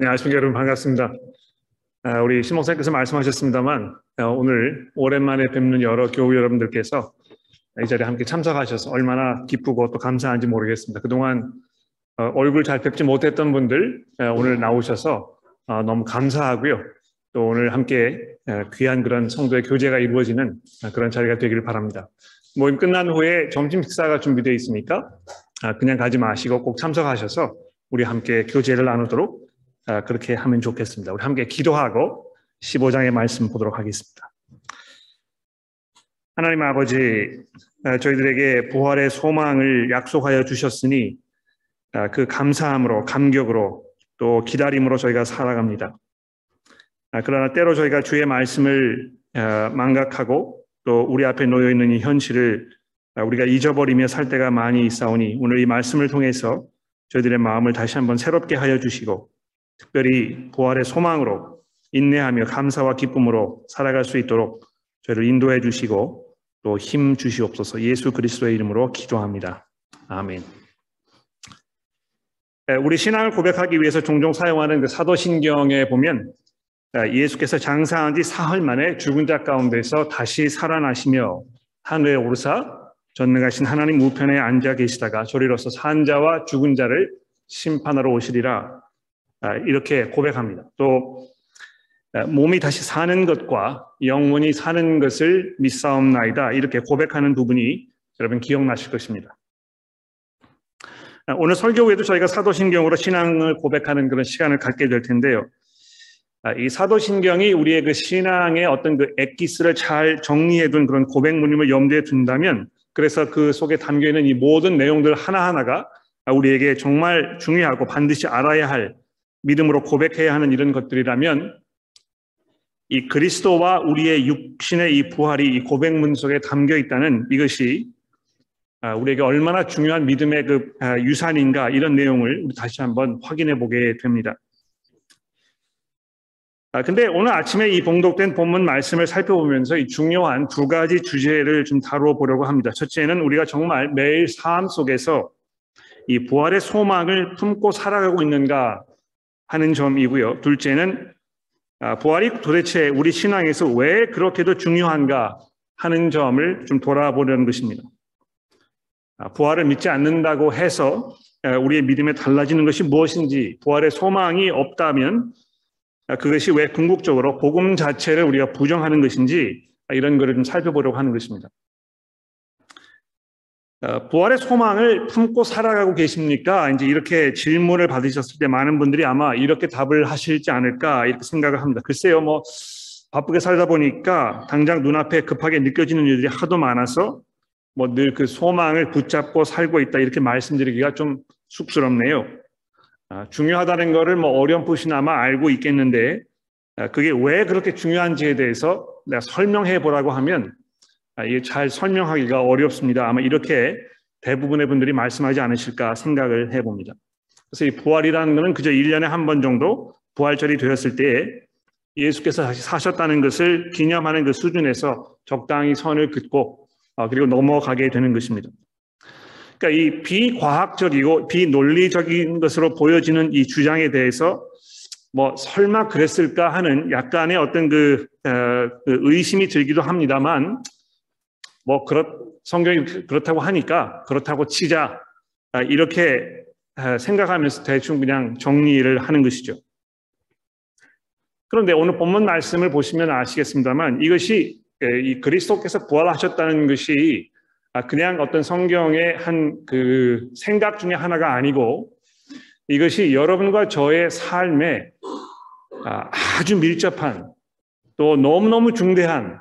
네, 안녕하십니까 여러분 반갑습니다. 아, 우리 신 목사님께서 말씀하셨습니다만 어, 오늘 오랜만에 뵙는 여러 교우 여러분들께서 이 자리에 함께 참석하셔서 얼마나 기쁘고 또 감사한지 모르겠습니다. 그동안 어, 얼굴 잘 뵙지 못했던 분들 어, 오늘 나오셔서 너무 감사하고요. 또 오늘 함께 귀한 그런 성도의 교제가 이루어지는 그런 자리가 되기를 바랍니다. 모임 끝난 후에 점심 식사가 준비되어 있으니까 아, 그냥 가지 마시고 꼭 참석하셔서 우리 함께 교제를 나누도록 아, 그렇게 하면 좋겠습니다. 우리 함께 기도하고 15장의 말씀 보도록 하겠습니다. 하나님 아버지, 아, 저희들에게 부활의 소망을 약속하여 주셨으니 아, 그 감사함으로, 감격으로 또 기다림으로 저희가 살아갑니다. 그러나 때로 저희가 주의 말씀을 망각하고 또 우리 앞에 놓여 있는 이 현실을 우리가 잊어버리며 살 때가 많이 있사오니 오늘 이 말씀을 통해서 저희들의 마음을 다시 한번 새롭게 하여 주시고 특별히 부활의 소망으로 인내하며 감사와 기쁨으로 살아갈 수 있도록 저희를 인도해 주시고 또 힘 주시옵소서 예수 그리스도의 이름으로 기도합니다. 아멘. 네, 우리 신앙을 고백하기 위해서 종종 사용하는 그 사도신경에 보면 아, 예수께서 장사한 지 사흘 만에 죽은 자 가운데서 다시 살아나시며 하늘에 오르사 전능하신 하나님 우편에 앉아 계시다가 저리로서 산 자와 죽은 자를 심판하러 오시리라 아, 이렇게 고백합니다. 또 아, 몸이 다시 사는 것과 영혼이 사는 것을 믿사옵나이다 이렇게 고백하는 부분이 여러분 기억나실 것입니다. 아, 오늘 설교 후에도 저희가 사도신경으로 신앙을 고백하는 그런 시간을 갖게 될 텐데요. 이 사도신경이 우리의 그 신앙의 어떤 그 엑기스를 잘 정리해둔 그런 고백문임을 염두에 둔다면 그래서 그 속에 담겨 있는 이 모든 내용들 하나하나가 우리에게 정말 중요하고 반드시 알아야 할 믿음으로 고백해야 하는 이런 것들이라면 이 그리스도와 우리의 육신의 이 부활이 이 고백문 속에 담겨 있다는 이것이 아, 우리에게 얼마나 중요한 믿음의 그 아, 유산인가 이런 내용을 우리 다시 한번 확인해 보게 됩니다. 아, 근데 오늘 아침에 이 봉독된 본문 말씀을 살펴보면서 이 중요한 두 가지 주제를 좀 다루어 보려고 합니다. 첫째는 우리가 정말 매일 삶 속에서 이 부활의 소망을 품고 살아가고 있는가 하는 점이고요. 둘째는 아, 부활이 도대체 우리 신앙에서 왜 그렇게도 중요한가 하는 점을 좀 돌아보려는 것입니다. 아, 부활을 믿지 않는다고 해서 우리의 믿음에 달라지는 것이 무엇인지, 부활의 소망이 없다면 아, 그것이 왜 궁극적으로 복음 자체를 우리가 부정하는 것인지 이런 것을 좀 살펴보려고 하는 것입니다. 어, 부활의 소망을 품고 살아가고 계십니까? 이제 이렇게 질문을 받으셨을 때 많은 분들이 아마 이렇게 답을 하실지 않을까 이렇게 생각을 합니다. 글쎄요, 뭐 바쁘게 살다 보니까 당장 눈앞에 급하게 느껴지는 일들이 하도 많아서 뭐 늘 그 소망을 붙잡고 살고 있다 이렇게 말씀드리기가 좀 쑥스럽네요. 아, 중요하다는 것을 뭐 어렴풋이나마 알고 있겠는데 아, 그게 왜 그렇게 중요한지에 대해서 내가 설명해 보라고 하면 아, 이게 잘 설명하기가 어렵습니다. 아마 이렇게 대부분의 분들이 말씀하지 않으실까 생각을 해봅니다. 그래서 이 부활이라는 것은 그저 1년에 한 번 정도 부활절이 되었을 때 예수께서 다시 사셨다는 것을 기념하는 그 수준에서 적당히 선을 긋고 아, 그리고 넘어가게 되는 것입니다. 그러니까 이 비과학적이고 비논리적인 것으로 보여지는 이 주장에 대해서 뭐 설마 그랬을까 하는 약간의 어떤 그, 어, 그 의심이 들기도 합니다만 뭐 그렇 성경이 그렇다고 하니까 그렇다고 치자 아, 이렇게 아, 생각하면서 대충 그냥 정리를 하는 것이죠. 그런데 오늘 본문 말씀을 보시면 아시겠습니다만 이것이 이 그리스도께서 부활하셨다는 것이 아, 그냥 어떤 성경의 한 그 생각 중에 하나가 아니고 이것이 여러분과 저의 삶에 아주 밀접한 또 너무너무 중대한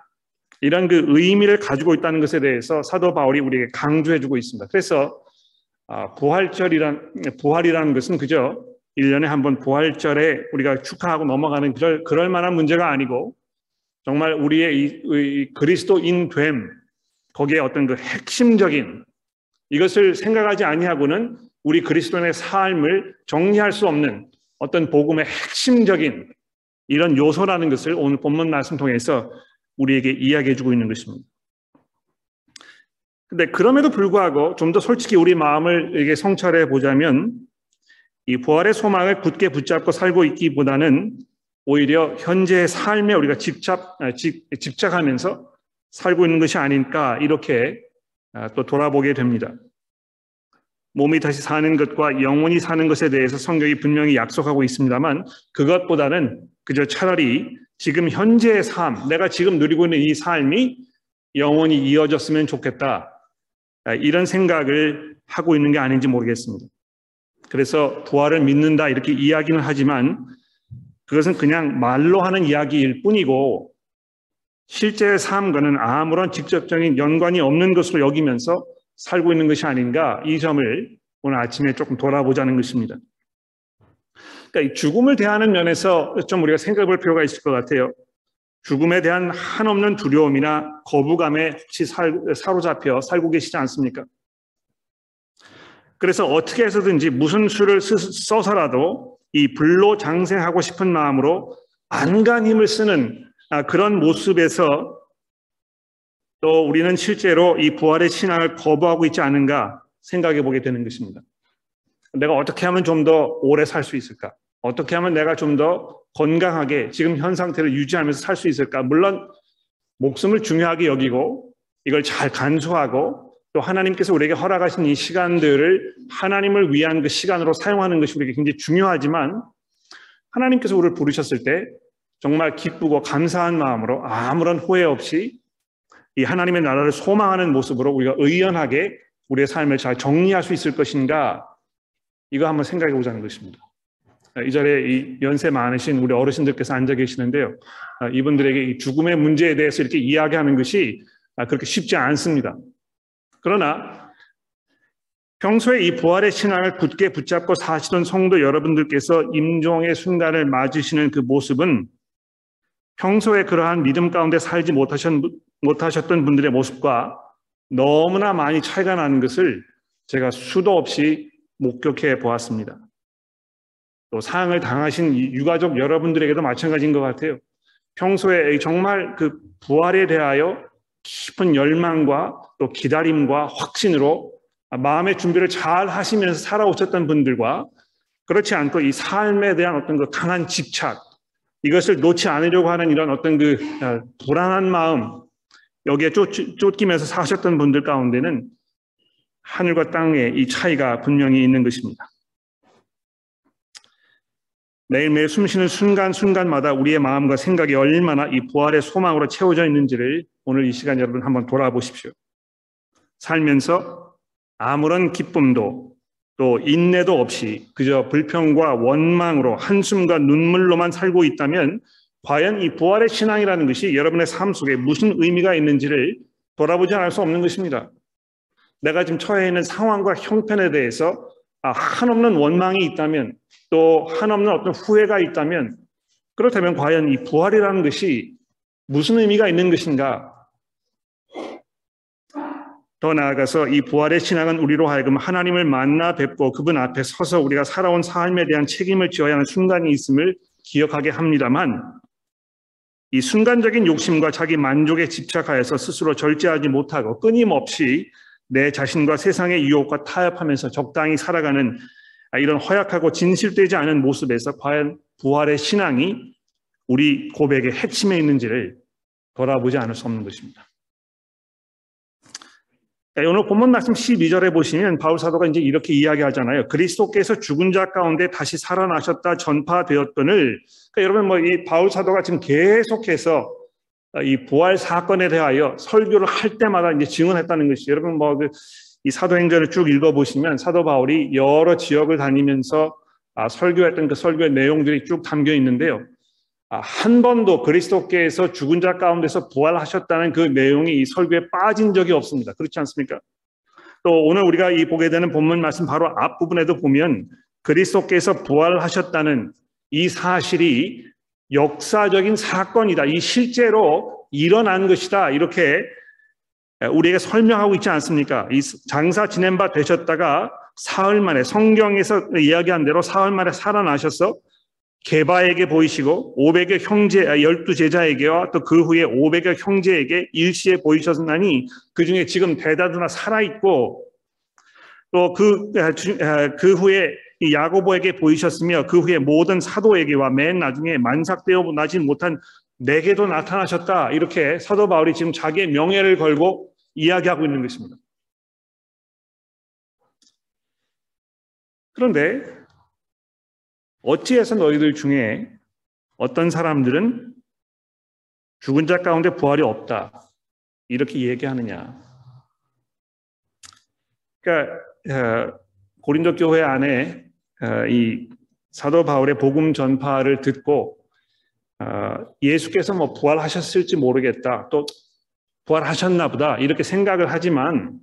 이런 그 의미를 가지고 있다는 것에 대해서 사도 바울이 우리에게 강조해주고 있습니다. 그래서 아, 부활절이란 부활이라는 것은 그저 1년에 한 번 부활절에 우리가 축하하고 넘어가는 그럴, 그럴 만한 문제가 아니고 정말 우리의 이, 이 그리스도인 됨 거기에 어떤 그 핵심적인 이것을 생각하지 아니하고는 우리 그리스도인의 삶을 정리할 수 없는 어떤 복음의 핵심적인 이런 요소라는 것을 오늘 본문 말씀 통해서 우리에게 이야기해 주고 있는 것입니다. 근데 그럼에도 불구하고 좀 더 솔직히 우리 마음을 이게 성찰해 보자면 이 부활의 소망을 굳게 붙잡고 살고 있기보다는 오히려 현재의 삶에 우리가 집착, 아, 집착하면서 살고 있는 것이 아닐까 이렇게 아, 또 돌아보게 됩니다. 몸이 다시 사는 것과 영원히 사는 것에 대해서 성경이 분명히 약속하고 있습니다만 그것보다는 그저 차라리 지금 현재의 삶, 내가 지금 누리고 있는 이 삶이 영원히 이어졌으면 좋겠다. 아, 이런 생각을 하고 있는 게 아닌지 모르겠습니다. 그래서 부활을 믿는다 이렇게 이야기는 하지만 그것은 그냥 말로 하는 이야기일 뿐이고 실제 삶과는 아무런 직접적인 연관이 없는 것으로 여기면서 살고 있는 것이 아닌가 이 점을 오늘 아침에 조금 돌아보자는 것입니다. 그러니까 죽음을 대하는 면에서 좀 우리가 생각해 볼 필요가 있을 것 같아요. 죽음에 대한 한없는 두려움이나 거부감에 혹시 살, 사로잡혀 살고 계시지 않습니까? 그래서 어떻게 해서든지 무슨 수를 써서라도 이 불로 장생하고 싶은 마음으로 안간 힘을 쓰는 아, 그런 모습에서 또 우리는 실제로 이 부활의 신앙을 거부하고 있지 않은가 생각해 보게 되는 것입니다. 내가 어떻게 하면 좀 더 오래 살 수 있을까? 어떻게 하면 내가 좀 더 건강하게 지금 현 상태를 유지하면서 살 수 있을까? 물론 목숨을 중요하게 여기고 이걸 잘 간수하고 또 하나님께서 우리에게 허락하신 이 시간들을 하나님을 위한 그 시간으로 사용하는 것이 우리에게 굉장히 중요하지만 하나님께서 우리를 부르셨을 때 정말 기쁘고 감사한 마음으로 아무런 후회 없이 이 하나님의 나라를 소망하는 모습으로 우리가 의연하게 우리의 삶을 잘 정리할 수 있을 것인가 이거 한번 생각해 보자는 것입니다. 이 자리에 이 연세 많으신 우리 어르신들께서 앉아 계시는데요. 이분들에게 이 죽음의 문제에 대해서 이렇게 이야기하는 것이 그렇게 쉽지 않습니다. 그러나 평소에 이 부활의 신앙을 굳게 붙잡고 사시던 성도 여러분들께서 임종의 순간을 맞으시는 그 모습은 평소에 그러한 믿음 가운데 살지 못하셨, 못하셨던 분들의 모습과 너무나 많이 차이가 나는 것을 제가 수도 없이 목격해 보았습니다. 또 사항을 당하신 유가족 여러분들에게도 마찬가지인 것 같아요. 평소에 정말 그 부활에 대하여 깊은 열망과 또 기다림과 확신으로 마음의 준비를 잘 하시면서 살아오셨던 분들과 그렇지 않고 이 삶에 대한 어떤 그 강한 집착, 이것을 놓지 않으려고 하는 이런 어떤 그 어, 불안한 마음, 여기에 쫓, 쫓기면서 사셨던 분들 가운데는 하늘과 땅의 이 차이가 분명히 있는 것입니다. 매일매일 숨쉬는 순간순간마다 우리의 마음과 생각이 얼마나 이 부활의 소망으로 채워져 있는지를 오늘 이 시간 여러분 한번 돌아보십시오. 살면서 아무런 기쁨도 또 인내도 없이 그저 불평과 원망으로 한숨과 눈물로만 살고 있다면 과연 이 부활의 신앙이라는 것이 여러분의 삶 속에 무슨 의미가 있는지를 돌아보지 않을 수 없는 것입니다. 내가 지금 처해 있는 상황과 형편에 대해서 아, 한없는 원망이 있다면 또 한없는 어떤 후회가 있다면 그렇다면 과연 이 부활이라는 것이 무슨 의미가 있는 것인가? 더 나아가서 이 부활의 신앙은 우리로 하여금 하나님을 만나 뵙고 그분 앞에 서서 우리가 살아온 삶에 대한 책임을 지어야 하는 순간이 있음을 기억하게 합니다만 이 순간적인 욕심과 자기 만족에 집착하여서 스스로 절제하지 못하고 끊임없이 내 자신과 세상의 유혹과 타협하면서 적당히 살아가는 이런 허약하고 진실되지 않은 모습에서 과연 부활의 신앙이 우리 고백의 핵심에 있는지를 돌아보지 않을 수 없는 것입니다. 네, 오늘 본문 말씀 12절에 보시면 바울 사도가 이제 이렇게 이야기하잖아요. 그리스도께서 죽은 자 가운데 다시 살아나셨다 전파되었거늘. 그러니까 여러분 뭐 이 바울 사도가 지금 계속해서 이 부활 사건에 대하여 설교를 할 때마다 이제 증언했다는 것이 여러분 뭐 이 사도행전을 쭉 읽어보시면 사도 바울이 여러 지역을 다니면서 아, 설교했던 그 설교의 내용들이 쭉 담겨 있는데요. 아, 한 번도 그리스도께서 죽은 자 가운데서 부활하셨다는 그 내용이 이 설교에 빠진 적이 없습니다. 그렇지 않습니까? 또 오늘 우리가 이 보게 되는 본문 말씀 바로 앞부분에도 보면 그리스도께서 부활하셨다는 이 사실이 역사적인 사건이다. 이 실제로 일어난 것이다. 이렇게 우리에게 설명하고 있지 않습니까? 이 장사 지낸 바 되셨다가 사흘 만에 성경에서 이야기한 대로 사흘 만에 살아나셔서 개바에게 보이시고 500여 형제, 12 아, 제자에게와 또 그 후에 500여 형제에게 일시에 보이셨나니 그 중에 지금 대다수나 살아있고 또 그, 아, 그 후에 이 야고보에게 보이셨으며 그 후에 모든 사도에게와 맨 나중에 만삭되어 나지 못한 내게도 나타나셨다. 이렇게 사도 바울이 지금 자기의 명예를 걸고 이야기하고 있는 것입니다. 그런데 어찌해서 너희들 중에 어떤 사람들은 죽은 자 가운데 부활이 없다. 이렇게 얘기하느냐. 그러니까 어, 고린도 교회 안에 어, 이 사도 바울의 복음 전파를 듣고 어, 예수께서 뭐 부활하셨을지 모르겠다. 또 부활하셨나 보다. 이렇게 생각을 하지만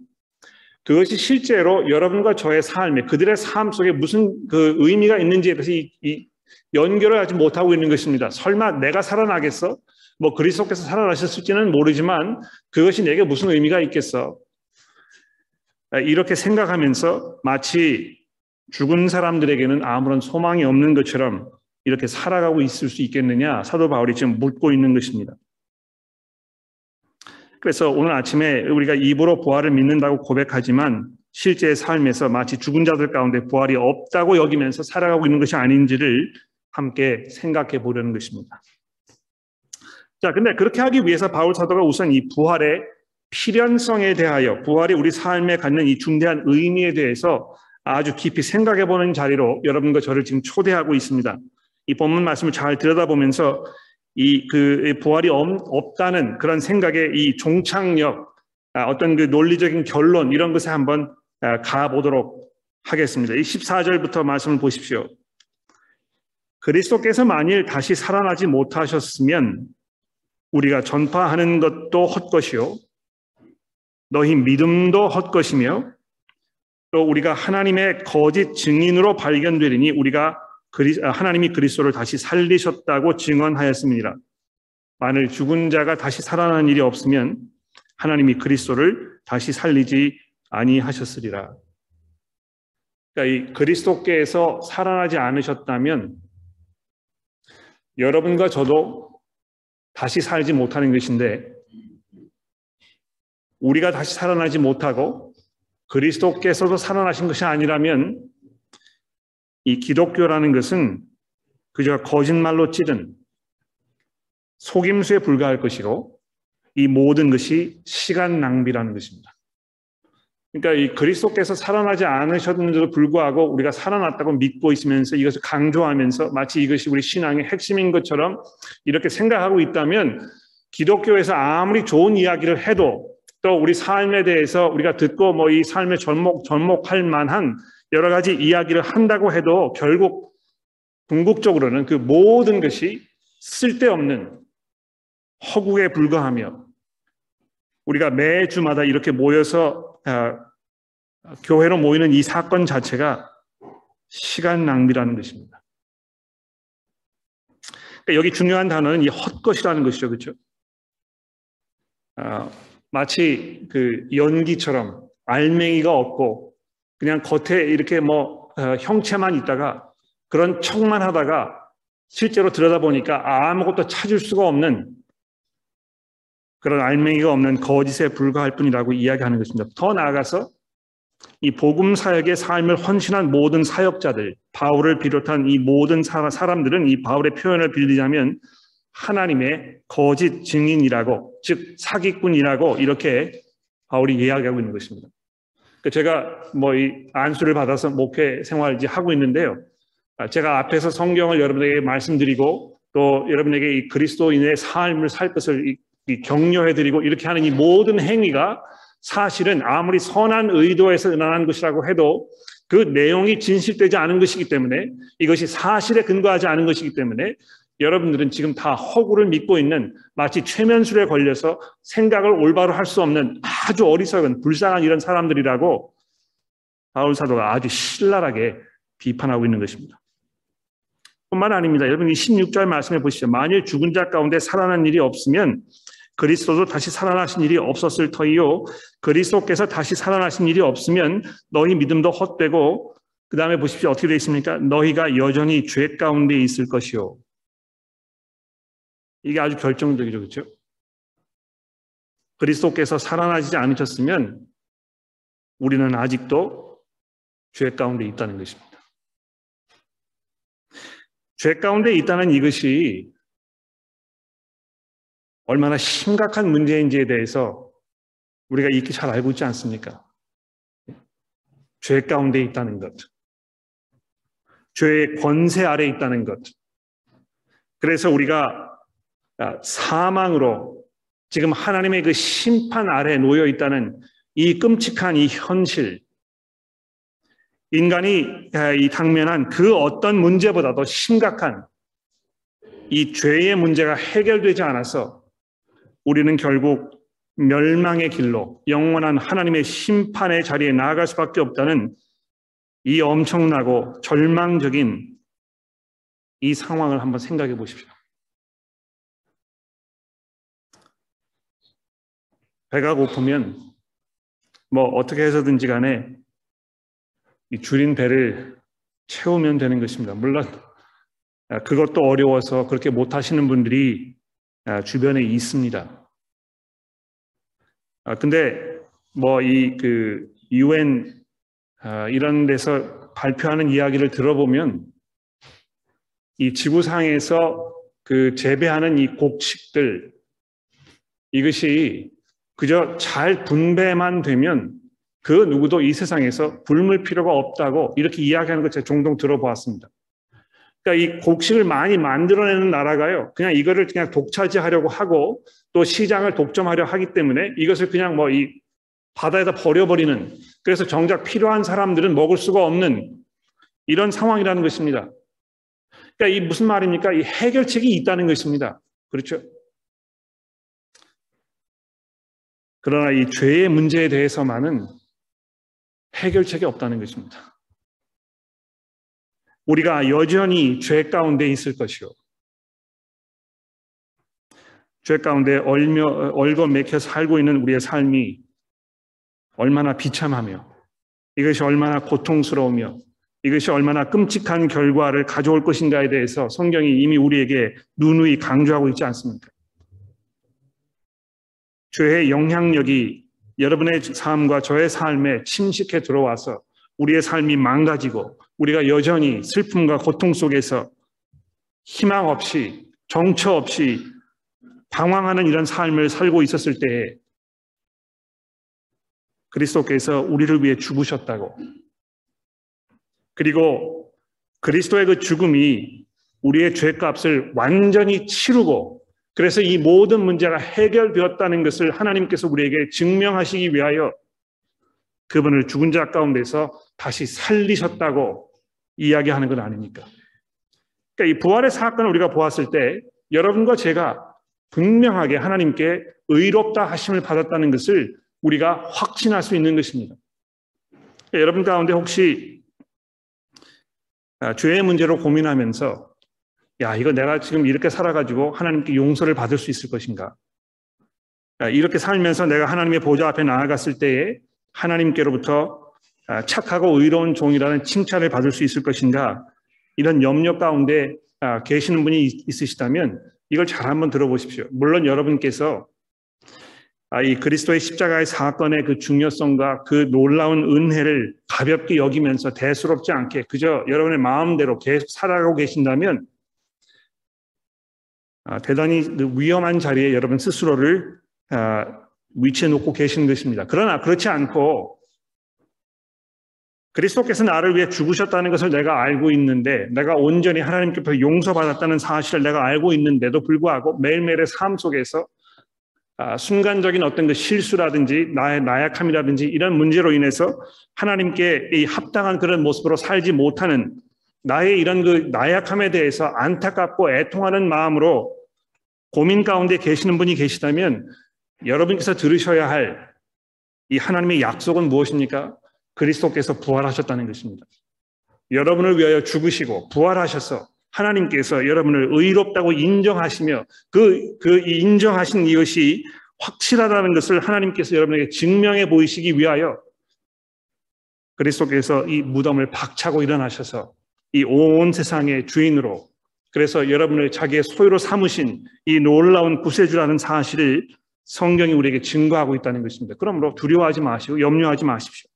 그것이 실제로 여러분과 저의 삶에 그들의 삶 속에 무슨 그 의미가 있는지에 대해서 이, 이 연결을 하지 못하고 있는 것입니다. 설마 내가 살아나겠어? 뭐 그리스도께서 살아나셨을지는 모르지만 그것이 내게 무슨 의미가 있겠어? 이렇게 생각하면서 마치 죽은 사람들에게는 아무런 소망이 없는 것처럼 이렇게 살아가고 있을 수 있겠느냐? 사도 바울이 지금 묻고 있는 것입니다. 그래서 오늘 아침에 우리가 입으로 부활을 믿는다고 고백하지만 실제 삶에서 마치 죽은 자들 가운데 부활이 없다고 여기면서 살아가고 있는 것이 아닌지를 함께 생각해 보려는 것입니다. 자, 근데 그렇게 하기 위해서 바울 사도가 우선 이 부활의 필연성에 대하여 부활이 우리 삶에 갖는 이 중대한 의미에 대해서 아주 깊이 생각해 보는 자리로 여러분과 저를 지금 초대하고 있습니다. 이 본문 말씀을 잘 들여다보면서 이 그 부활이 없다는 그런 생각의 이 종착역, 아, 어떤 그 논리적인 결론 이런 것에 한번 아, 가보도록 하겠습니다. 이 14절부터 말씀을 보십시오. 그리스도께서 만일 다시 살아나지 못하셨으면 우리가 전파하는 것도 헛것이요. 너희 믿음도 헛것이며 또 우리가 하나님의 거짓 증인으로 발견되리니 우리가 그리, 하나님이 그리스도를 다시 살리셨다고 증언하였습니다. 만일 죽은 자가 다시 살아나는 일이 없으면 하나님이 그리스도를 다시 살리지 아니하셨으리라. 그러니까 이 그리스도께서 살아나지 않으셨다면 여러분과 저도 다시 살지 못하는 것인데 우리가 다시 살아나지 못하고 그리스도께서도 살아나신 것이 아니라면 이 기독교라는 것은 그저 거짓말로 찌른 속임수에 불과할 것이고 이 모든 것이 시간 낭비라는 것입니다. 그러니까 이 그리스도께서 살아나지 않으셨는데도 불구하고 우리가 살아났다고 믿고 있으면서 이것을 강조하면서 마치 이것이 우리 신앙의 핵심인 것처럼 이렇게 생각하고 있다면 기독교에서 아무리 좋은 이야기를 해도 또 우리 삶에 대해서 우리가 듣고 뭐 이 삶에 접목 접목할 만한 여러 가지 이야기를 한다고 해도 결국 궁극적으로는 그 모든 것이 쓸데없는 허구에 불과하며 우리가 매주마다 이렇게 모여서 아, 교회로 모이는 이 사건 자체가 시간 낭비라는 것입니다. 그러니까 여기 중요한 단어는 이 헛것이라는 것이죠, 그렇죠? 아, 마치 그 연기처럼 알맹이가 없고 그냥 겉에 이렇게 뭐 어, 형체만 있다가 그런 척만 하다가 실제로 들여다보니까 아무것도 찾을 수가 없는 그런 알맹이가 없는 거짓에 불과할 뿐이라고 이야기하는 것입니다. 더 나아가서 이 복음 사역의 삶을 헌신한 모든 사역자들, 바울을 비롯한 이 모든 사람들은 이 바울의 표현을 빌리자면 하나님의 거짓 증인이라고, 즉 사기꾼이라고 이렇게 바울이 이야기하고 있는 것입니다. 그 제가 뭐 이 안수를 받아서 목회 생활 이제 하고 있는데요. 아, 제가 앞에서 성경을 여러분에게 말씀드리고 또 여러분에게 이 그리스도인의 삶을 살 것을 격려해드리고 이렇게 하는 이 모든 행위가 사실은 아무리 선한 의도에서 은한한 것이라고 해도 그 내용이 진실되지 않은 것이기 때문에 이것이 사실에 근거하지 않은 것이기 때문에 여러분들은 지금 다 허구를 믿고 있는 마치 최면술에 걸려서 생각을 올바로 할 수 없는 아주 어리석은 불쌍한 이런 사람들이라고 바울 사도가 아주 신랄하게 비판하고 있는 것입니다. 뿐만 아닙니다. 여러분 이 16절 말씀해 보시죠. 만일 죽은 자 가운데 살아난 일이 없으면 그리스도도 다시 살아나신 일이 없었을 터이요. 그리스도께서 다시 살아나신 일이 없으면 너희 믿음도 헛되고 그 다음에 보십시오. 어떻게 되어 있습니까? 너희가 여전히 죄 가운데 있을 것이요. 이게 아주 결정적이죠. 그렇죠? 그리스도께서 살아나지 않으셨으면 우리는 아직도 죄 가운데 있다는 것입니다. 죄 가운데 있다는 이것이 얼마나 심각한 문제인지에 대해서 우리가 익히 잘 알고 있지 않습니까? 죄 가운데 있다는 것. 죄의 권세 아래 있다는 것. 그래서 우리가 사망으로 지금 하나님의 그 심판 아래 놓여 있다는 이 끔찍한 이 현실, 인간이 이 당면한 그 어떤 문제보다도 심각한 이 죄의 문제가 해결되지 않아서 우리는 결국 멸망의 길로 영원한 하나님의 심판의 자리에 나아갈 수밖에 없다는 이 엄청나고 절망적인 이 상황을 한번 생각해 보십시오. 배가 고프면 뭐 어떻게 해서든지 간에 이 줄인 배를 채우면 되는 것입니다. 물론 그것도 어려워서 그렇게 못 하시는 분들이 주변에 있습니다. 아, 근데 뭐 이 그 유엔 아, 이런 데서 발표하는 이야기를 들어보면 이 지구상에서 그 재배하는 이 곡식들 이것이 그저 잘 분배만 되면 그 누구도 이 세상에서 굶을 필요가 없다고 이렇게 이야기하는 걸 제가 종종 들어보았습니다. 그러니까 이 곡식을 많이 만들어내는 나라가요. 그냥 이거를 그냥 독차지하려고 하고 또 시장을 독점하려 하기 때문에 이것을 그냥 뭐 이 바다에다 버려버리는 그래서 정작 필요한 사람들은 먹을 수가 없는 이런 상황이라는 것입니다. 그러니까 이 무슨 말입니까? 이 해결책이 있다는 것입니다. 그렇죠? 그러나 이 죄의 문제에 대해서만은 해결책이 없다는 것입니다. 우리가 여전히 죄 가운데 있을 것이요. 죄 가운데 얼며, 얼거 맥혀 살고 있는 우리의 삶이 얼마나 비참하며 이것이 얼마나 고통스러우며 이것이 얼마나 끔찍한 결과를 가져올 것인가에 대해서 성경이 이미 우리에게 누누이 강조하고 있지 않습니까? 죄의 영향력이 여러분의 삶과 저의 삶에 침식해 들어와서 우리의 삶이 망가지고 우리가 여전히 슬픔과 고통 속에서 희망 없이 정처 없이 방황하는 이런 삶을 살고 있었을 때에 그리스도께서 우리를 위해 죽으셨다고. 그리고 그리스도의 그 죽음이 우리의 죄값을 완전히 치르고 그래서 이 모든 문제가 해결되었다는 것을 하나님께서 우리에게 증명하시기 위하여 그분을 죽은 자 가운데서 다시 살리셨다고 이야기하는 것 아닙니까? 그러니까 이 부활의 사건을 우리가 보았을 때 여러분과 제가 분명하게 하나님께 의롭다 하심을 받았다는 것을 우리가 확신할 수 있는 것입니다. 그러니까 여러분 가운데 혹시 아, 죄의 문제로 고민하면서 야, 이거 내가 지금 이렇게 살아가지고 하나님께 용서를 받을 수 있을 것인가? 이렇게 살면서 내가 하나님의 보좌 앞에 나아갔을 때에 하나님께로부터 아, 착하고 의로운 종이라는 칭찬을 받을 수 있을 것인가? 이런 염려 가운데 아, 계시는 분이 있으시다면 이걸 잘 한번 들어보십시오. 물론 여러분께서 아, 이 그리스도의 십자가의 사건의 그 중요성과 그 놀라운 은혜를 가볍게 여기면서 대수롭지 않게 그저 여러분의 마음대로 계속 살아가고 계신다면 대단히 위험한 자리에 여러분 스스로를 위치해 놓고 계시는 것입니다. 그러나 그렇지 않고 그리스도께서 나를 위해 죽으셨다는 것을 내가 알고 있는데 내가 온전히 하나님께서 용서받았다는 사실을 내가 알고 있는데도 불구하고 매일매일의 삶 속에서 아, 순간적인 어떤 그 실수라든지 나의 나약함이라든지 이런 문제로 인해서 하나님께 이 합당한 그런 모습으로 살지 못하는 나의 이런 그 나약함에 대해서 안타깝고 애통하는 마음으로 고민 가운데 계시는 분이 계시다면 여러분께서 들으셔야 할 이 하나님의 약속은 무엇입니까? 그리스도께서 부활하셨다는 것입니다. 여러분을 위하여 죽으시고 부활하셔서 하나님께서 여러분을 의롭다고 인정하시며 그, 그 인정하신 이것이 확실하다는 것을 하나님께서 여러분에게 증명해 보이시기 위하여 그리스도께서 이 무덤을 박차고 일어나셔서 이 온 세상의 주인으로 그래서 여러분을 자기의 소유로 삼으신 이 놀라운 구세주라는 사실을 성경이 우리에게 증거하고 있다는 것입니다. 그러므로 두려워하지 마시고 염려하지 마십시오.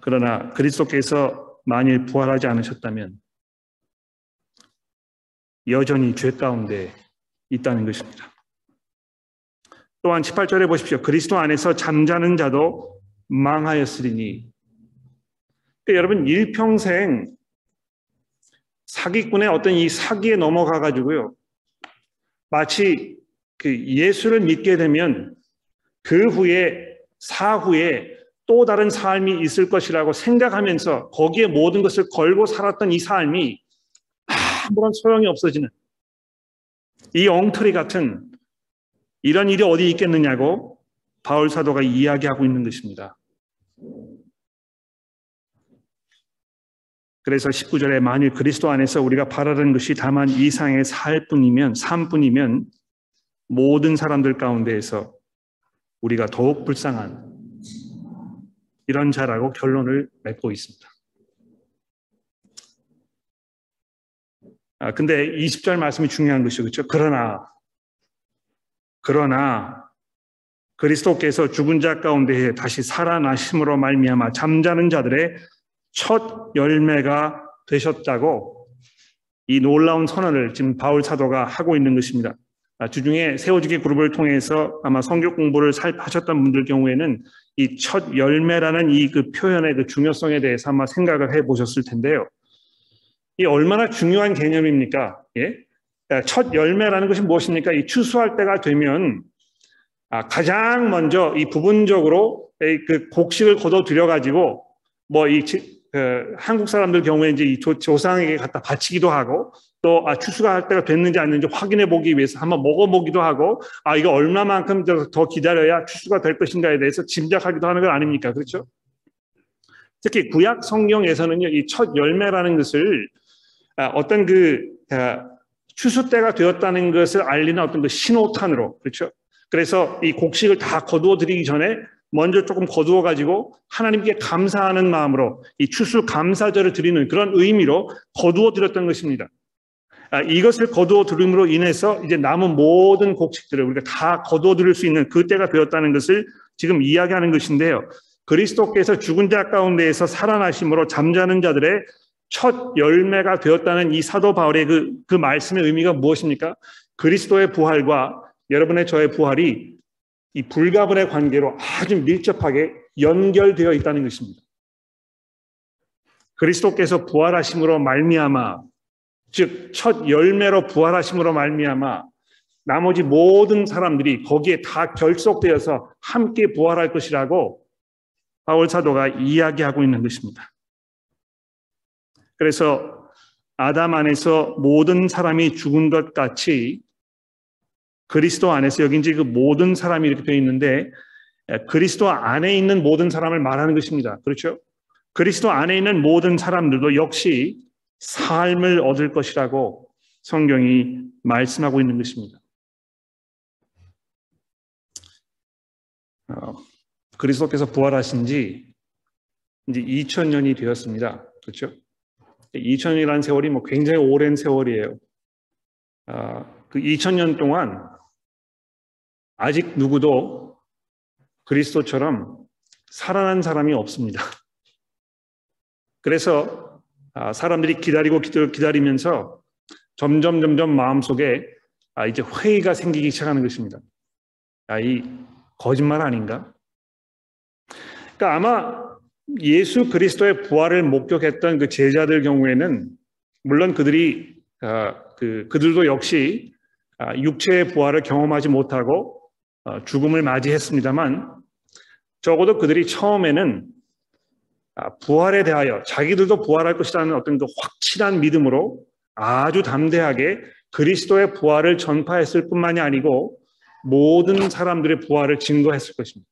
그러나 그리스도께서 만일 부활하지 않으셨다면 여전히 죄 가운데 있다는 것입니다. 또한 18절에 보십시오. 그리스도 안에서 잠자는 자도 망하였으리니. 그러니까 여러분 일평생 사기꾼의 어떤 이 사기에 넘어가 가지고요. 마치 그 예수를 믿게 되면 그 후에 사후에 또 다른 삶이 있을 것이라고 생각하면서 거기에 모든 것을 걸고 살았던 이 삶이 아무런 소용이 없어지는 이 엉터리 같은 이런 일이 어디 있겠느냐고 바울 사도가 이야기하고 있는 것입니다. 그래서 19절에 만일 그리스도 안에서 우리가 바라는 것이 다만 이상의 살 뿐이면 삶뿐이면 모든 사람들 가운데에서 우리가 더욱 불쌍한 이런 자라고 결론을 맺고 있습니다. 아, 근데 20절 말씀이 중요한 것이죠. 그렇죠? 그러나, 그러나, 그리스도께서 죽은 자 가운데 다시 살아나심으로 말미암아 잠자는 자들의 첫 열매가 되셨다고 이 놀라운 선언을 지금 바울 사도가 하고 있는 것입니다. 아, 주중에 세워주기 그룹을 통해서 아마 성경 공부를 하셨던 분들 경우에는 이 첫 열매라는 이 그 표현의 그 중요성에 대해서 아마 생각을 해 보셨을 텐데요. 이 얼마나 중요한 개념입니까? 예? 아, 첫 열매라는 것이 무엇입니까? 이 추수할 때가 되면 아, 가장 먼저 이 부분적으로 그 곡식을 거둬 들여 가지고 뭐 이 그 한국 사람들 경우에 이제 이 조, 조상에게 갖다 바치기도 하고 또 아, 추수가 할 때가 됐는지 안 됐는지 확인해 보기 위해서 한번 먹어보기도 하고 아 이거 얼마만큼 더 기다려야 추수가 될 것인가에 대해서 짐작하기도 하는 것 아닙니까? 그렇죠? 특히 구약 성경에서는요 이 첫 열매라는 것을 아, 어떤 그 아, 추수 때가 되었다는 것을 알리는 어떤 그 신호탄으로 그렇죠? 그래서 이 곡식을 다 거두어 드리기 전에 먼저 조금 거두어 가지고 하나님께 감사하는 마음으로 이 추수 감사절을 드리는 그런 의미로 거두어 드렸던 것입니다. 아, 이것을 거두어 드림으로 인해서 이제 남은 모든 곡식들을 우리가 다 거두어 드릴 수 있는 그때가 되었다는 것을 지금 이야기하는 것인데요. 그리스도께서 죽은 자 가운데에서 살아나심으로 잠자는 자들의 첫 열매가 되었다는 이 사도 바울의 그, 그 말씀의 의미가 무엇입니까? 그리스도의 부활과 여러분의 저의 부활이 이 불가분의 관계로 아주 밀접하게 연결되어 있다는 것입니다. 그리스도께서 부활하심으로 말미암아 즉 첫 열매로 부활하심으로 말미암아 나머지 모든 사람들이 거기에 다 결속되어서 함께 부활할 것이라고 바울 사도가 이야기하고 있는 것입니다. 그래서 아담 안에서 모든 사람이 죽은 것 같이 그리스도 안에서 여기 이제 그 모든 사람이 이렇게 되어 있는데 그리스도 안에 있는 모든 사람을 말하는 것입니다. 그렇죠? 그리스도 안에 있는 모든 사람들도 역시 삶을 얻을 것이라고 성경이 말씀하고 있는 것입니다. 어, 그리스도께서 부활하신 지 이제 2000년이 되었습니다. 그렇죠? 2000년이라는 세월이 뭐 굉장히 오랜 세월이에요. 어, 그 2000년 동안 아직 누구도 그리스도처럼 살아난 사람이 없습니다. 그래서 아, 사람들이 기다리고 기다리면서 점점 점점 마음속에 아, 이제 회의가 생기기 시작하는 것입니다. 아, 이 거짓말 아닌가? 그러니까 아마 예수 그리스도의 부활을 목격했던 그 제자들 경우에는 물론 그들이 그 그들도 역시 육체의 부활을 경험하지 못하고 어, 죽음을 맞이했습니다만 적어도 그들이 처음에는 아, 부활에 대하여 자기들도 부활할 것이라는 어떤 그 확실한 믿음으로 아주 담대하게 그리스도의 부활을 전파했을 뿐만이 아니고 모든 사람들의 부활을 증거했을 것입니다.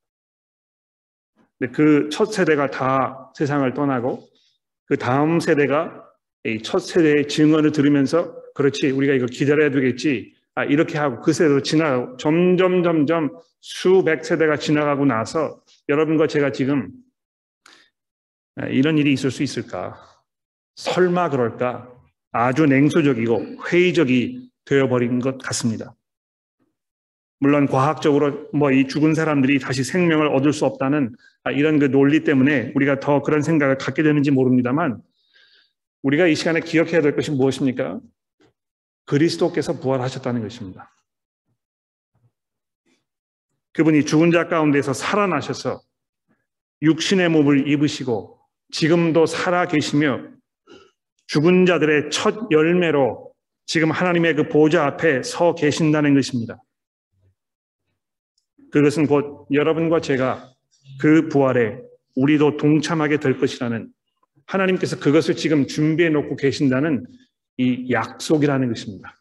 그첫 세대가 다 세상을 떠나고 그 다음 세대가 이 첫 세대의 증언을 들으면서 그렇지 우리가 이거 기다려야 되겠지 아, 이렇게 하고 그 세대로 지나가고 점점 점점 수백 세대가 지나가고 나서 여러분과 제가 지금 아, 이런 일이 있을 수 있을까? 설마 그럴까? 아주 냉소적이고 회의적이 되어버린 것 같습니다. 물론 과학적으로 뭐 이 죽은 사람들이 다시 생명을 얻을 수 없다는 아, 이런 그 논리 때문에 우리가 더 그런 생각을 갖게 되는지 모릅니다만 우리가 이 시간에 기억해야 될 것이 무엇입니까? 그리스도께서 부활하셨다는 것입니다. 그분이 죽은 자 가운데서 살아나셔서 육신의 몸을 입으시고 지금도 살아 계시며 죽은 자들의 첫 열매로 지금 하나님의 그 보좌 앞에 서 계신다는 것입니다. 그것은 곧 여러분과 제가 그 부활에 우리도 동참하게 될 것이라는 하나님께서 그것을 지금 준비해 놓고 계신다는 이 약속이라는 것입니다.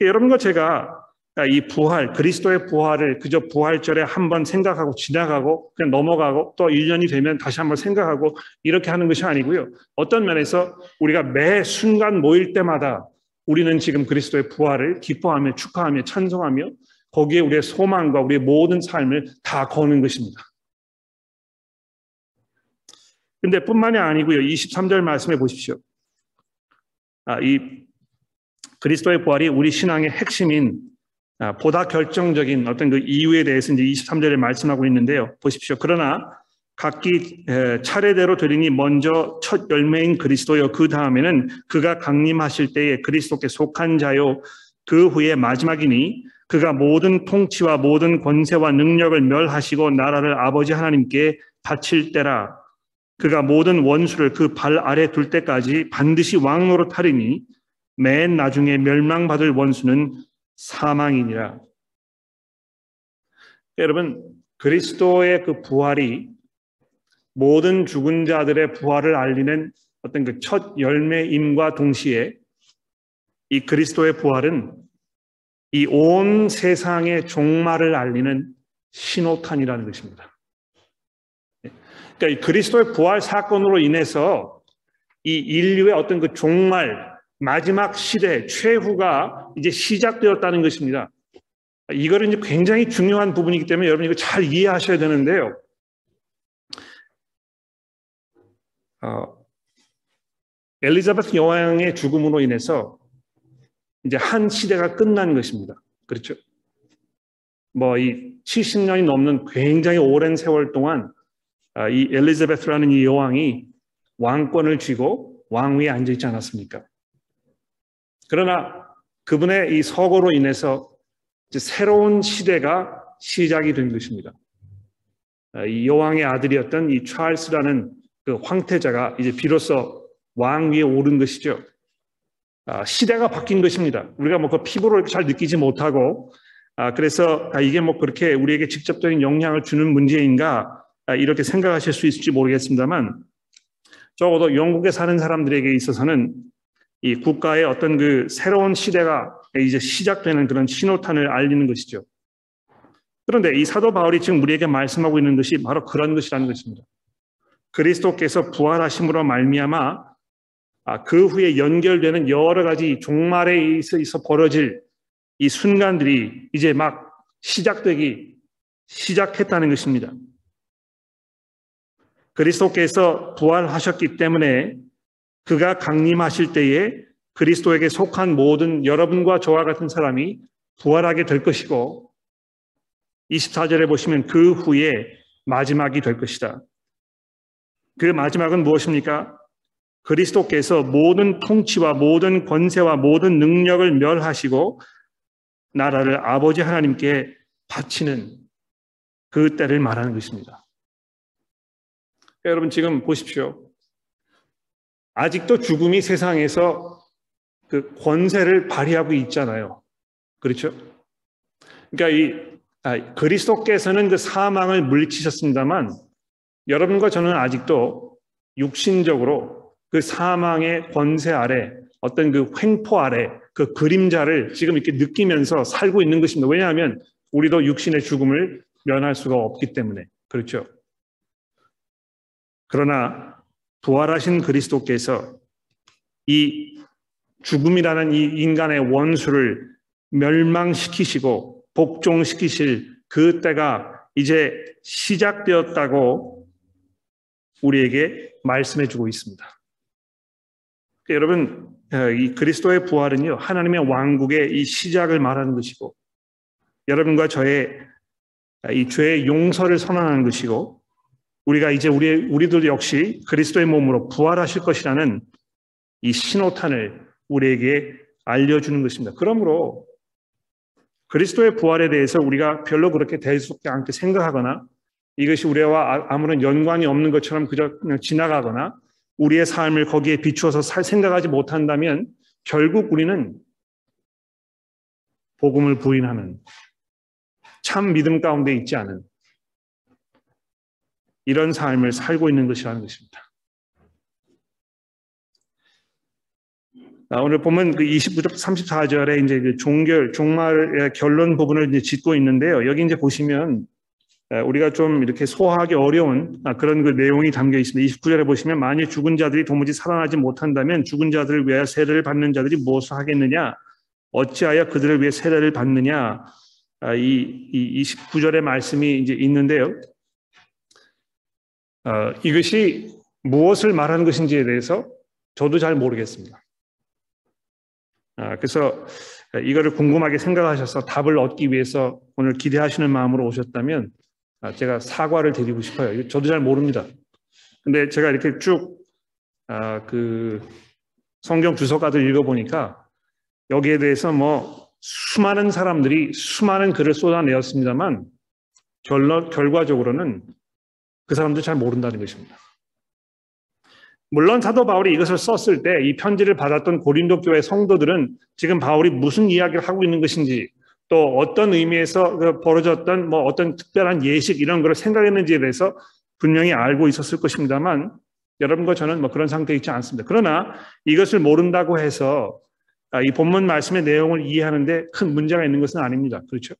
여러분과 제가 이 부활, 그리스도의 부활을 그저 부활절에 한번 생각하고 지나가고 그냥 넘어가고 또 1년이 되면 다시 한번 생각하고 이렇게 하는 것이 아니고요. 어떤 면에서 우리가 매 순간 모일 때마다 우리는 지금 그리스도의 부활을 기뻐하며 축하하며 찬송하며 거기에 우리의 소망과 우리의 모든 삶을 다 거는 것입니다. 근데 뿐만이 아니고요. 23절 말씀해 보십시오. 아, 이 그리스도의 부활이 우리 신앙의 핵심인 아, 보다 결정적인 어떤 그 이유에 대해서 이제 23절에 말씀하고 있는데요. 보십시오. 그러나 각기 차례대로 드리니 먼저 첫 열매인 그리스도요. 그 다음에는 그가 강림하실 때에 그리스도께 속한 자요. 그 후에 마지막이니 그가 모든 통치와 모든 권세와 능력을 멸하시고 나라를 아버지 하나님께 바칠 때라. 그가 모든 원수를 그 발 아래 둘 때까지 반드시 왕노로 타리니 맨 나중에 멸망받을 원수는 사망이니라. 여러분, 그리스도의 그 부활이 모든 죽은 자들의 부활을 알리는 어떤 그 첫 열매임과 동시에 이 그리스도의 부활은 이 온 세상의 종말을 알리는 신호탄이라는 것입니다. 그러니까 이 그리스도의 부활 사건으로 인해서 이 인류의 어떤 그 종말, 마지막 시대, 최후가 이제 시작되었다는 것입니다. 이거는 이제 굉장히 중요한 부분이기 때문에 여러분 이거 잘 이해하셔야 되는데요. 어, 엘리자베스 여왕의 죽음으로 인해서 이제 한 시대가 끝난 것입니다. 그렇죠? 뭐 이 70년이 넘는 굉장히 오랜 세월 동안 아, 이 엘리자베스라는 이 여왕이 왕권을 쥐고 왕 위에 앉아 있지 않았습니까? 그러나 그분의 이 서거로 인해서 새로운 시대가 시작이 된 것입니다. 아, 이 여왕의 아들이었던 이 찰스라는 그 황태자가 이제 비로소 왕 위에 오른 것이죠. 아, 시대가 바뀐 것입니다. 우리가 뭐 그 피부로 잘 느끼지 못하고 아, 그래서 이게 뭐 그렇게 우리에게 직접적인 영향을 주는 문제인가 이렇게 생각하실 수 있을지 모르겠습니다만 적어도 영국에 사는 사람들에게 있어서는 이 국가의 어떤 그 새로운 시대가 이제 시작되는 그런 신호탄을 알리는 것이죠. 그런데 이 사도 바울이 지금 우리에게 말씀하고 있는 것이 바로 그런 것이라는 것입니다. 그리스도께서 부활하심으로 말미암아 아, 그 후에 연결되는 여러 가지 종말에 있어 벌어질 이 순간들이 이제 막 시작되기 시작했다는 것입니다. 그리스도께서 부활하셨기 때문에 그가 강림하실 때에 그리스도에게 속한 모든 여러분과 저와 같은 사람이 부활하게 될 것이고 24절에 보시면 그 후에 마지막이 될 것이다. 그 마지막은 무엇입니까? 그리스도께서 모든 통치와 모든 권세와 모든 능력을 멸하시고 나라를 아버지 하나님께 바치는 그 때를 말하는 것입니다. 여러분 지금 보십시오. 아직도 죽음이 세상에서 그 권세를 발휘하고 있잖아요. 그렇죠? 그러니까 이 아, 그리스도께서는 그 사망을 물리치셨습니다만 여러분과 저는 아직도 육신적으로 그 사망의 권세 아래 어떤 그 횡포 아래 그 그림자를 지금 이렇게 느끼면서 살고 있는 것입니다. 왜냐하면 우리도 육신의 죽음을 면할 수가 없기 때문에 그렇죠. 그러나 부활하신 그리스도께서 이 죽음이라는 이 인간의 원수를 멸망시키시고 복종시키실 그 때가 이제 시작되었다고 우리에게 말씀해 주고 있습니다. 여러분, 어, 이 그리스도의 부활은요, 하나님의 왕국의 이 시작을 말하는 것이고, 여러분과 저의 이 죄의 용서를 선언하는 것이고, 우리가 이제 우리, 우리들 역시 그리스도의 몸으로 부활하실 것이라는 이 신호탄을 우리에게 알려주는 것입니다. 그러므로 그리스도의 부활에 대해서 우리가 별로 그렇게 대수롭지 않게 생각하거나 이것이 우리와 아, 아무런 연관이 없는 것처럼 그저 그냥 지나가거나 우리의 삶을 거기에 비추어서 살 생각하지 못한다면 결국 우리는 복음을 부인하는 참 믿음 가운데 있지 않은 이런 삶을 살고 있는 것이라는 것입니다. 오늘 보면 그 29절 34절에 이제 그 종결 종말의 결론 부분을 이제 짓고 있는데요. 여기 이제 보시면 우리가 좀 이렇게 소화하기 어려운 아, 그런 그 내용이 담겨 있습니다. 29절에 보시면 만일 죽은 자들이 도무지 살아나지 못한다면 죽은 자들을 위하여 세례를 받는 자들이 무엇을 하겠느냐? 어찌하여 그들을 위해 세례를 받느냐? 아, 이, 이 29절의 말씀이 이제 있는데요. 어, 이것이 무엇을 말하는 것인지에 대해서 저도 잘 모르겠습니다. 아, 그래서 이거를 궁금하게 생각하셔서 답을 얻기 위해서 오늘 기대하시는 마음으로 오셨다면 아, 제가 사과를 드리고 싶어요. 저도 잘 모릅니다. 근데 제가 이렇게 쭉그 아, 성경 주석가들 읽어보니까 여기에 대해서 뭐 수많은 사람들이 수많은 글을 쏟아내었습니다만 결론, 결과적으로는 그 사람들 잘 모른다는 것입니다. 물론 사도 바울이 이것을 썼을 때 이 편지를 받았던 고린도 교회 성도들은 지금 바울이 무슨 이야기를 하고 있는 것인지 또 어떤 의미에서 그 벌어졌던 뭐 어떤 특별한 예식 이런 걸 생각했는지에 대해서 분명히 알고 있었을 것입니다만 여러분과 저는 뭐 그런 상태에 있지 않습니다. 그러나 이것을 모른다고 해서 아, 이 본문 말씀의 내용을 이해하는데 큰 문제가 있는 것은 아닙니다. 그렇죠?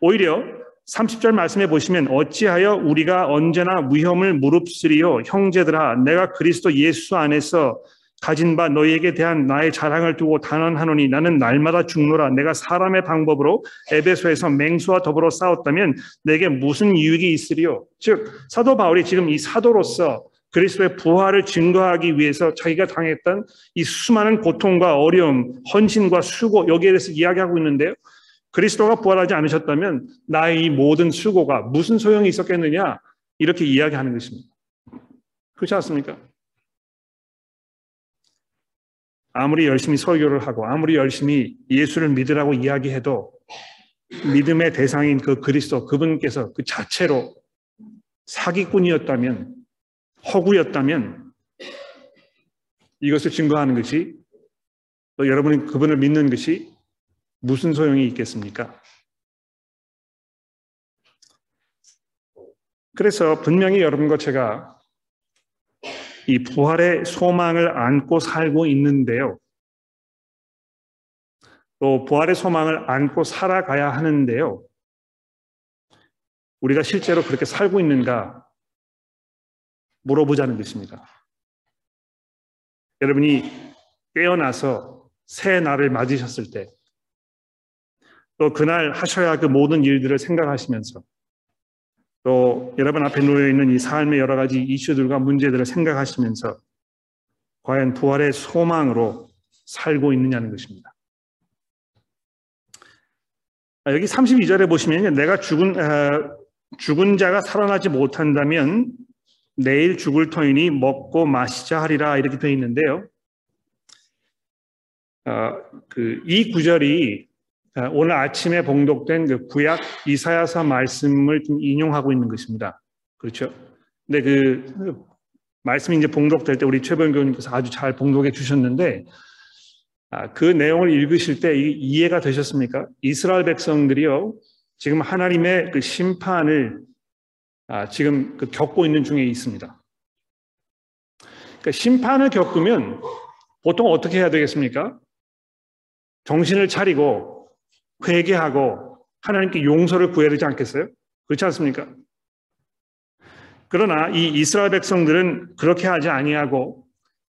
오히려 30절 말씀해 보시면 어찌하여 우리가 언제나 위험을 무릅쓰리요? 형제들아 내가 그리스도 예수 안에서 가진 바 너희에게 대한 나의 자랑을 두고 단언하노니 나는 날마다 죽노라. 내가 사람의 방법으로 에베소에서 맹수와 더불어 싸웠다면 내게 무슨 유익이 있으리요? 즉 사도 바울이 지금 이 사도로서 그리스도의 부활을 증거하기 위해서 자기가 당했던 이 수많은 고통과 어려움, 헌신과 수고 여기에 대해서 이야기하고 있는데요. 그리스도가 부활하지 않으셨다면 나의 이 모든 수고가 무슨 소용이 있었겠느냐 이렇게 이야기하는 것입니다. 그렇지 않습니까? 아무리 열심히 설교를 하고 아무리 열심히 예수를 믿으라고 이야기해도 믿음의 대상인 그 그리스도 그분께서 그 자체로 사기꾼이었다면 허구였다면 이것을 증거하는 것이 또 여러분이 그분을 믿는 것이 무슨 소용이 있겠습니까? 그래서 분명히 여러분과 제가 이 부활의 소망을 안고 살고 있는데요. 또 부활의 소망을 안고 살아가야 하는데요. 우리가 실제로 그렇게 살고 있는가 물어보자는 것입니다. 여러분이 깨어나서 새 날을 맞으셨을 때, 또 그날 하셔야 그 모든 일들을 생각하시면서, 또 여러분 앞에 놓여 있는 이 삶의 여러 가지 이슈들과 문제들을 생각하시면서 과연 부활의 소망으로 살고 있느냐는 것입니다. 아, 여기 32절에 보시면 내가 죽은 어, 죽은 자가 살아나지 못한다면 내일 죽을 터이니 먹고 마시자 하리라 이렇게 되어 있는데요. 어, 그이 구절이 아, 오늘 아침에 봉독된 그 구약 이사야서 말씀을 좀 인용하고 있는 것입니다. 그렇죠? 근데 그 말씀이 이제 봉독될 때 우리 최범 교님께서 아주 잘 봉독해 주셨는데 아, 그 내용을 읽으실 때 이해가 되셨습니까? 이스라엘 백성들이요 지금 하나님의 그 심판을 아, 지금 그 겪고 있는 중에 있습니다. 그러니까 심판을 겪으면 보통 어떻게 해야 되겠습니까? 정신을 차리고 회개하고 하나님께 용서를 구해야 되지 않겠어요? 그렇지 않습니까? 그러나 이 이스라엘 백성들은 그렇게 하지 아니하고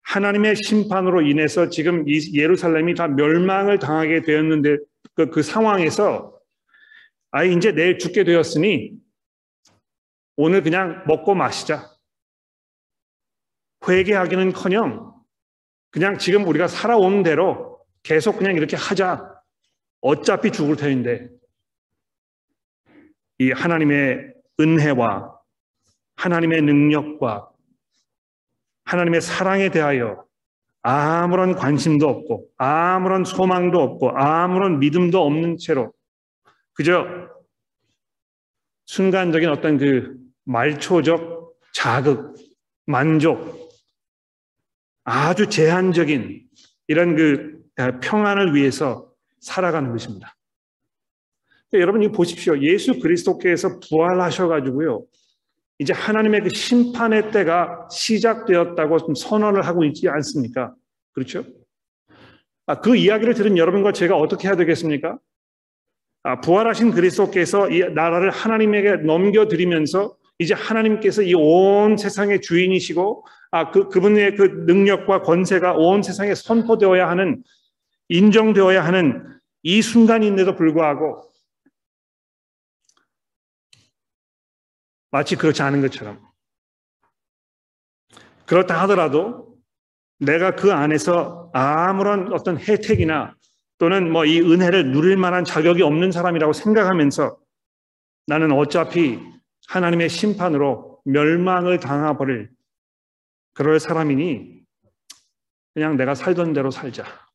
하나님의 심판으로 인해서 지금 예루살렘이 다 멸망을 당하게 되었는데 그, 그 상황에서 아 이제 내일 죽게 되었으니 오늘 그냥 먹고 마시자. 회개하기는커녕 그냥 지금 우리가 살아온 대로 계속 그냥 이렇게 하자. 어차피 죽을 터인데 이 하나님의 은혜와 하나님의 능력과 하나님의 사랑에 대하여 아무런 관심도 없고 아무런 소망도 없고 아무런 믿음도 없는 채로 그저 순간적인 어떤 그 말초적 자극, 만족, 아주 제한적인 이런 그 평안을 위해서 살아가는 것입니다. 여러분 이 보십시오. 예수 그리스도께서 부활하셔가지고요. 이제 하나님의 그 심판의 때가 시작되었다고 좀 선언을 하고 있지 않습니까? 그렇죠? 아, 그 이야기를 들은 여러분과 제가 어떻게 해야 되겠습니까? 아, 부활하신 그리스도께서 이 나라를 하나님에게 넘겨드리면서 이제 하나님께서 이 온 세상의 주인이시고 아, 그, 그분의 그 능력과 권세가 온 세상에 선포되어야 하는 인정되어야 하는 이 순간인데도 불구하고 마치 그렇지 않은 것처럼 그렇다 하더라도 내가 그 안에서 아무런 어떤 혜택이나 또는 뭐 이 은혜를 누릴 만한 자격이 없는 사람이라고 생각하면서 나는 어차피 하나님의 심판으로 멸망을 당하버릴 그럴 사람이니 그냥 내가 살던 대로 살자.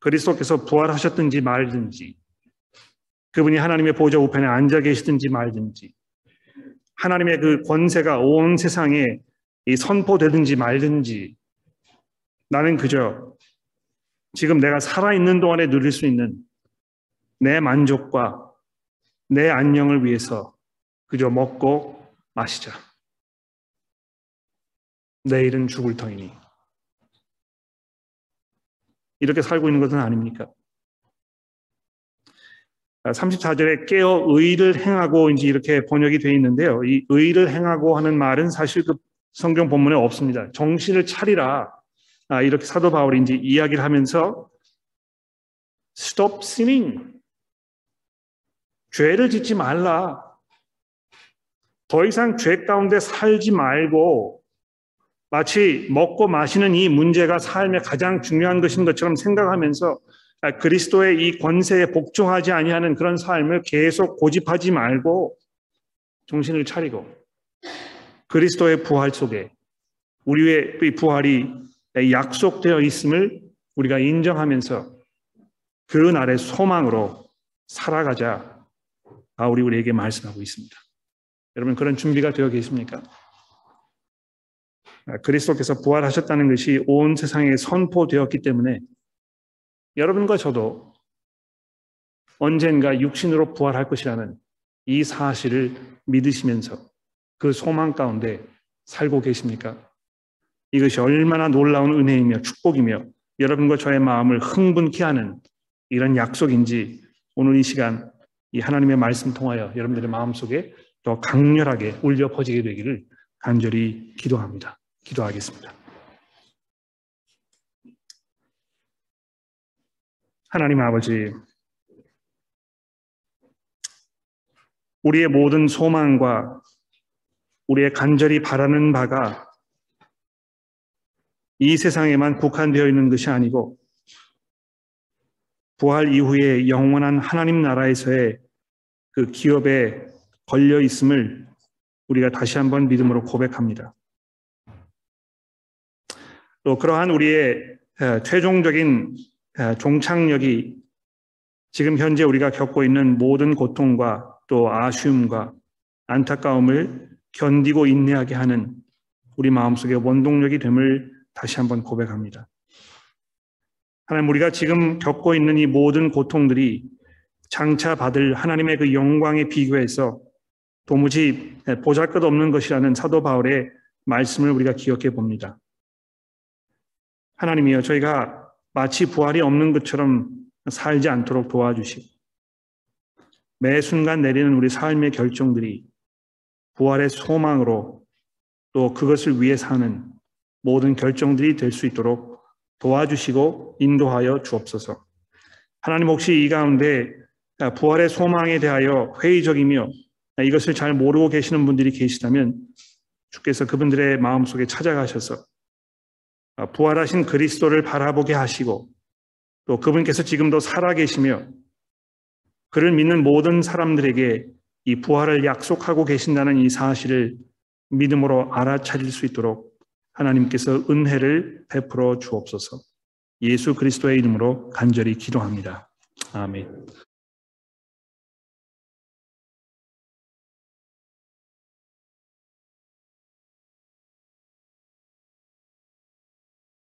그리스도께서 부활하셨든지 말든지 그분이 하나님의 보좌 우편에 앉아 계시든지 말든지 하나님의 그 권세가 온 세상에 선포되든지 말든지 나는 그저 지금 내가 살아있는 동안에 누릴 수 있는 내 만족과 내 안녕을 위해서 그저 먹고 마시자. 내일은 죽을 터이니. 이렇게 살고 있는 것은 아닙니까? 34절에 깨어 의를 행하고 이제 이렇게 번역이 되어 있는데요. 이 의를 행하고 하는 말은 사실 그 성경 본문에 없습니다. 정신을 차리라. 아, 이렇게 사도 바울이 이제 이야기를 하면서 stop sinning. 죄를 짓지 말라. 더 이상 죄 가운데 살지 말고 마치 먹고 마시는 이 문제가 삶의 가장 중요한 것인 것처럼 생각하면서 그리스도의 이 권세에 복종하지 아니하는 그런 삶을 계속 고집하지 말고 정신을 차리고 그리스도의 부활 속에 우리의 부활이 약속되어 있음을 우리가 인정하면서 그 날의 소망으로 살아가자. 바울이 우리에게 말씀하고 있습니다. 여러분 그런 준비가 되어 계십니까? 그리스도께서 부활하셨다는 것이 온 세상에 선포되었기 때문에 여러분과 저도 언젠가 육신으로 부활할 것이라는 이 사실을 믿으시면서 그 소망 가운데 살고 계십니까? 이것이 얼마나 놀라운 은혜이며 축복이며 여러분과 저의 마음을 흥분케 하는 이런 약속인지 오늘 이 시간 이 하나님의 말씀 통하여 여러분들의 마음속에 더 강렬하게 울려 퍼지게 되기를 간절히 기도합니다. 기도하겠습니다. 하나님 아버지, 우리의 모든 소망과 우리의 간절히 바라는 바가 이 세상에만 국한되어 있는 것이 아니고 부활 이후에 영원한 하나님 나라에서의 그 기업에 걸려 있음을 우리가 다시 한번 믿음으로 고백합니다. 또 그러한 우리의 최종적인 종착역이 지금 현재 우리가 겪고 있는 모든 고통과 또 아쉬움과 안타까움을 견디고 인내하게 하는 우리 마음속의 원동력이 됨을 다시 한번 고백합니다. 하나님 우리가 지금 겪고 있는 이 모든 고통들이 장차 받을 하나님의 그 영광에 비교해서 도무지 보잘것 없는 것이라는 사도 바울의 말씀을 우리가 기억해 봅니다. 하나님이여 저희가 마치 부활이 없는 것처럼 살지 않도록 도와주시고 매 순간 내리는 우리 삶의 결정들이 부활의 소망으로 또 그것을 위해 사는 모든 결정들이 될 수 있도록 도와주시고 인도하여 주옵소서. 하나님 혹시 이 가운데 부활의 소망에 대하여 회의적이며 이것을 잘 모르고 계시는 분들이 계시다면 주께서 그분들의 마음속에 찾아가셔서 부활하신 그리스도를 바라보게 하시고 또 그분께서 지금도 살아계시며 그를 믿는 모든 사람들에게 이 부활을 약속하고 계신다는 이 사실을 믿음으로 알아차릴 수 있도록 하나님께서 은혜를 베풀어 주옵소서. 예수 그리스도의 이름으로 간절히 기도합니다. 아멘.